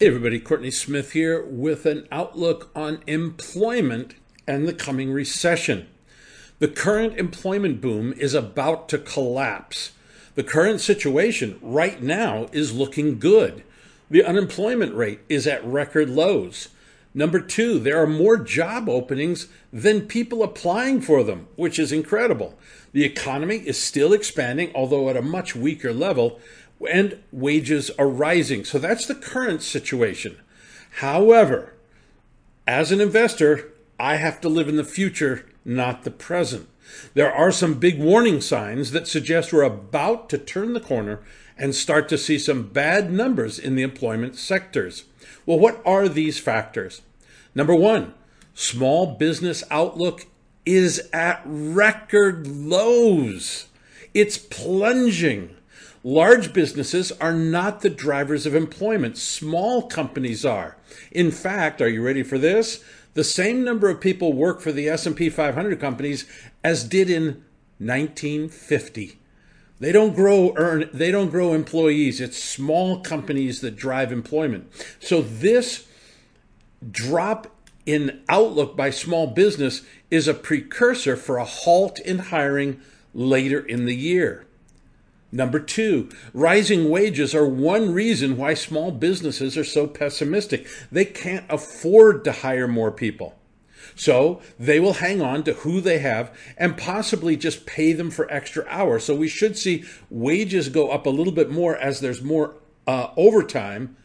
Hey everybody, Courtney Smith here with an outlook on employment and the coming recession. The current employment boom is about to collapse. The current situation right now is looking good. The unemployment rate is at record lows. Number two, there are more job openings than people applying for them, which is incredible. The economy is still expanding, although at a much weaker level, and wages are rising. So that's the current situation. However, as an investor, I have to live in the future, not the present. There are some big warning signs that suggest we're about to turn the corner and start to see some bad numbers in the employment sectors. Well, what are these factors? Number one, small business outlook is at record lows. It's plunging. Large businesses are not the drivers of employment. Small companies are. In fact, are you ready for this? The same number of people work for the S&P 500 companies as did in 1950. They don't grow earn they don't grow employees. It's small companies that drive employment. So this drop in outlook by small business is a precursor for a halt in hiring later in the year. Number two, rising wages are one reason why small businesses are so pessimistic. They can't afford to hire more people. So they will hang on to who they have and possibly just pay them for extra hours. So we should see wages go up a little bit more as there's more uh, overtime,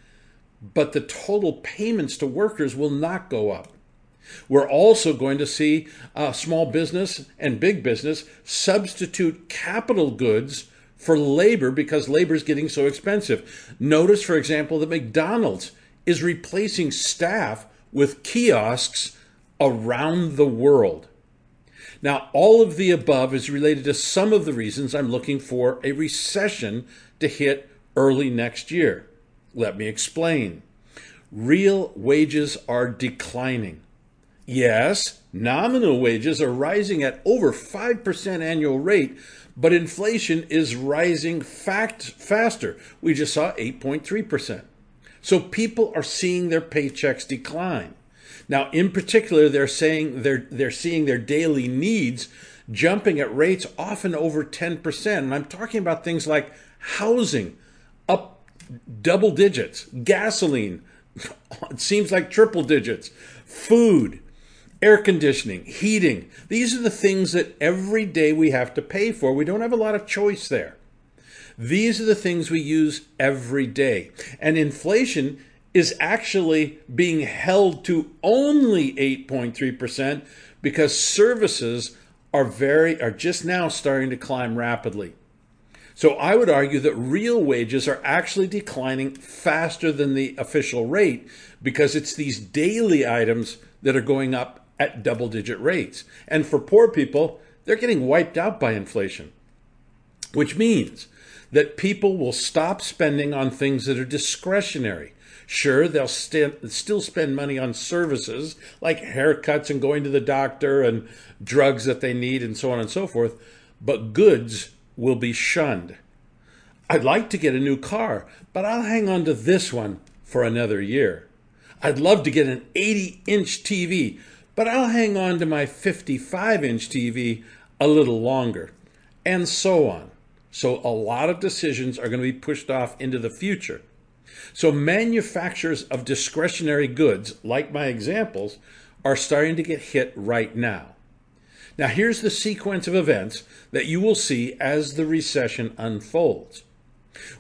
but the total payments to workers will not go up. We're also going to see uh, small business and big business substitute capital goods for labor because labor is getting so expensive. Notice, for example, that McDonald's is replacing staff with kiosks around the world. Now, all of the above is related to some of the reasons I'm looking for a recession to hit early next year. Let me explain. Real wages are declining. Yes, nominal wages are rising at over 5% annual rate, but inflation is rising fact faster. We just saw 8.3%. So people are seeing their paychecks decline. Now, in particular, they're saying they're they're seeing their daily needs jumping at rates often over 10%. And I'm talking about things like housing up double digits, gasoline, it seems like triple digits, food, air conditioning, heating. These are the things that every day we have to pay for. We don't have a lot of choice there. These are the things we use every day. And inflation is actually being held to only 8.3% because services are very are just now starting to climb rapidly. So I would argue that real wages are actually declining faster than the official rate because it's these daily items that are going up at double digit rates. And for poor people, they're getting wiped out by inflation, which means that people will stop spending on things that are discretionary. Sure, they'll st- still spend money on services like haircuts and going to the doctor and drugs that they need and so on and so forth, but goods will be shunned. I'd like to get a new car, but I'll hang on to this one for another year. I'd love to get an 80 inch TV, but I'll hang on to my 55 inch TV a little longer, and so on. So a lot of decisions are going to be pushed off into the future. So manufacturers of discretionary goods, like my examples, are starting to get hit right now. Now, here's the sequence of events that you will see as the recession unfolds.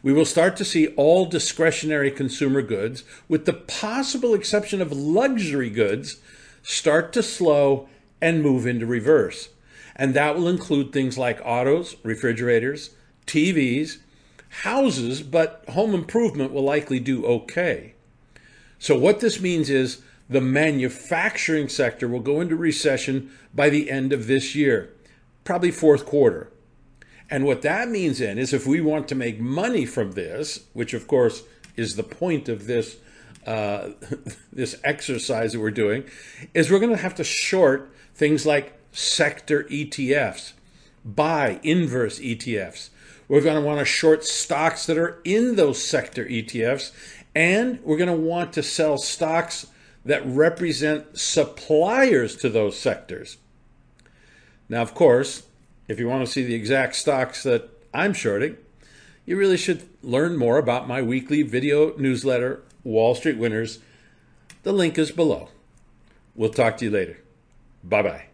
We will start to see all discretionary consumer goods, with the possible exception of luxury goods, start to slow and move into reverse. And that will include things like autos, refrigerators, TVs, houses, but home improvement will likely do okay. So, what this means is the manufacturing sector will go into recession by the end of this year, probably fourth quarter. And what that means then is if we want to make money from this, which of course is the point of this uh, this exercise that we're doing is we're going to have to short things like sector ETFs, buy inverse ETFs. We're going to want to short stocks that are in those sector ETFs. And we're going to want to sell stocks that represent suppliers to those sectors. Now, of course, if you want to see the exact stocks that I'm shorting, you really should learn more about my weekly video newsletter, Wall Street Winners. The link is below. We'll talk to you later. Bye bye.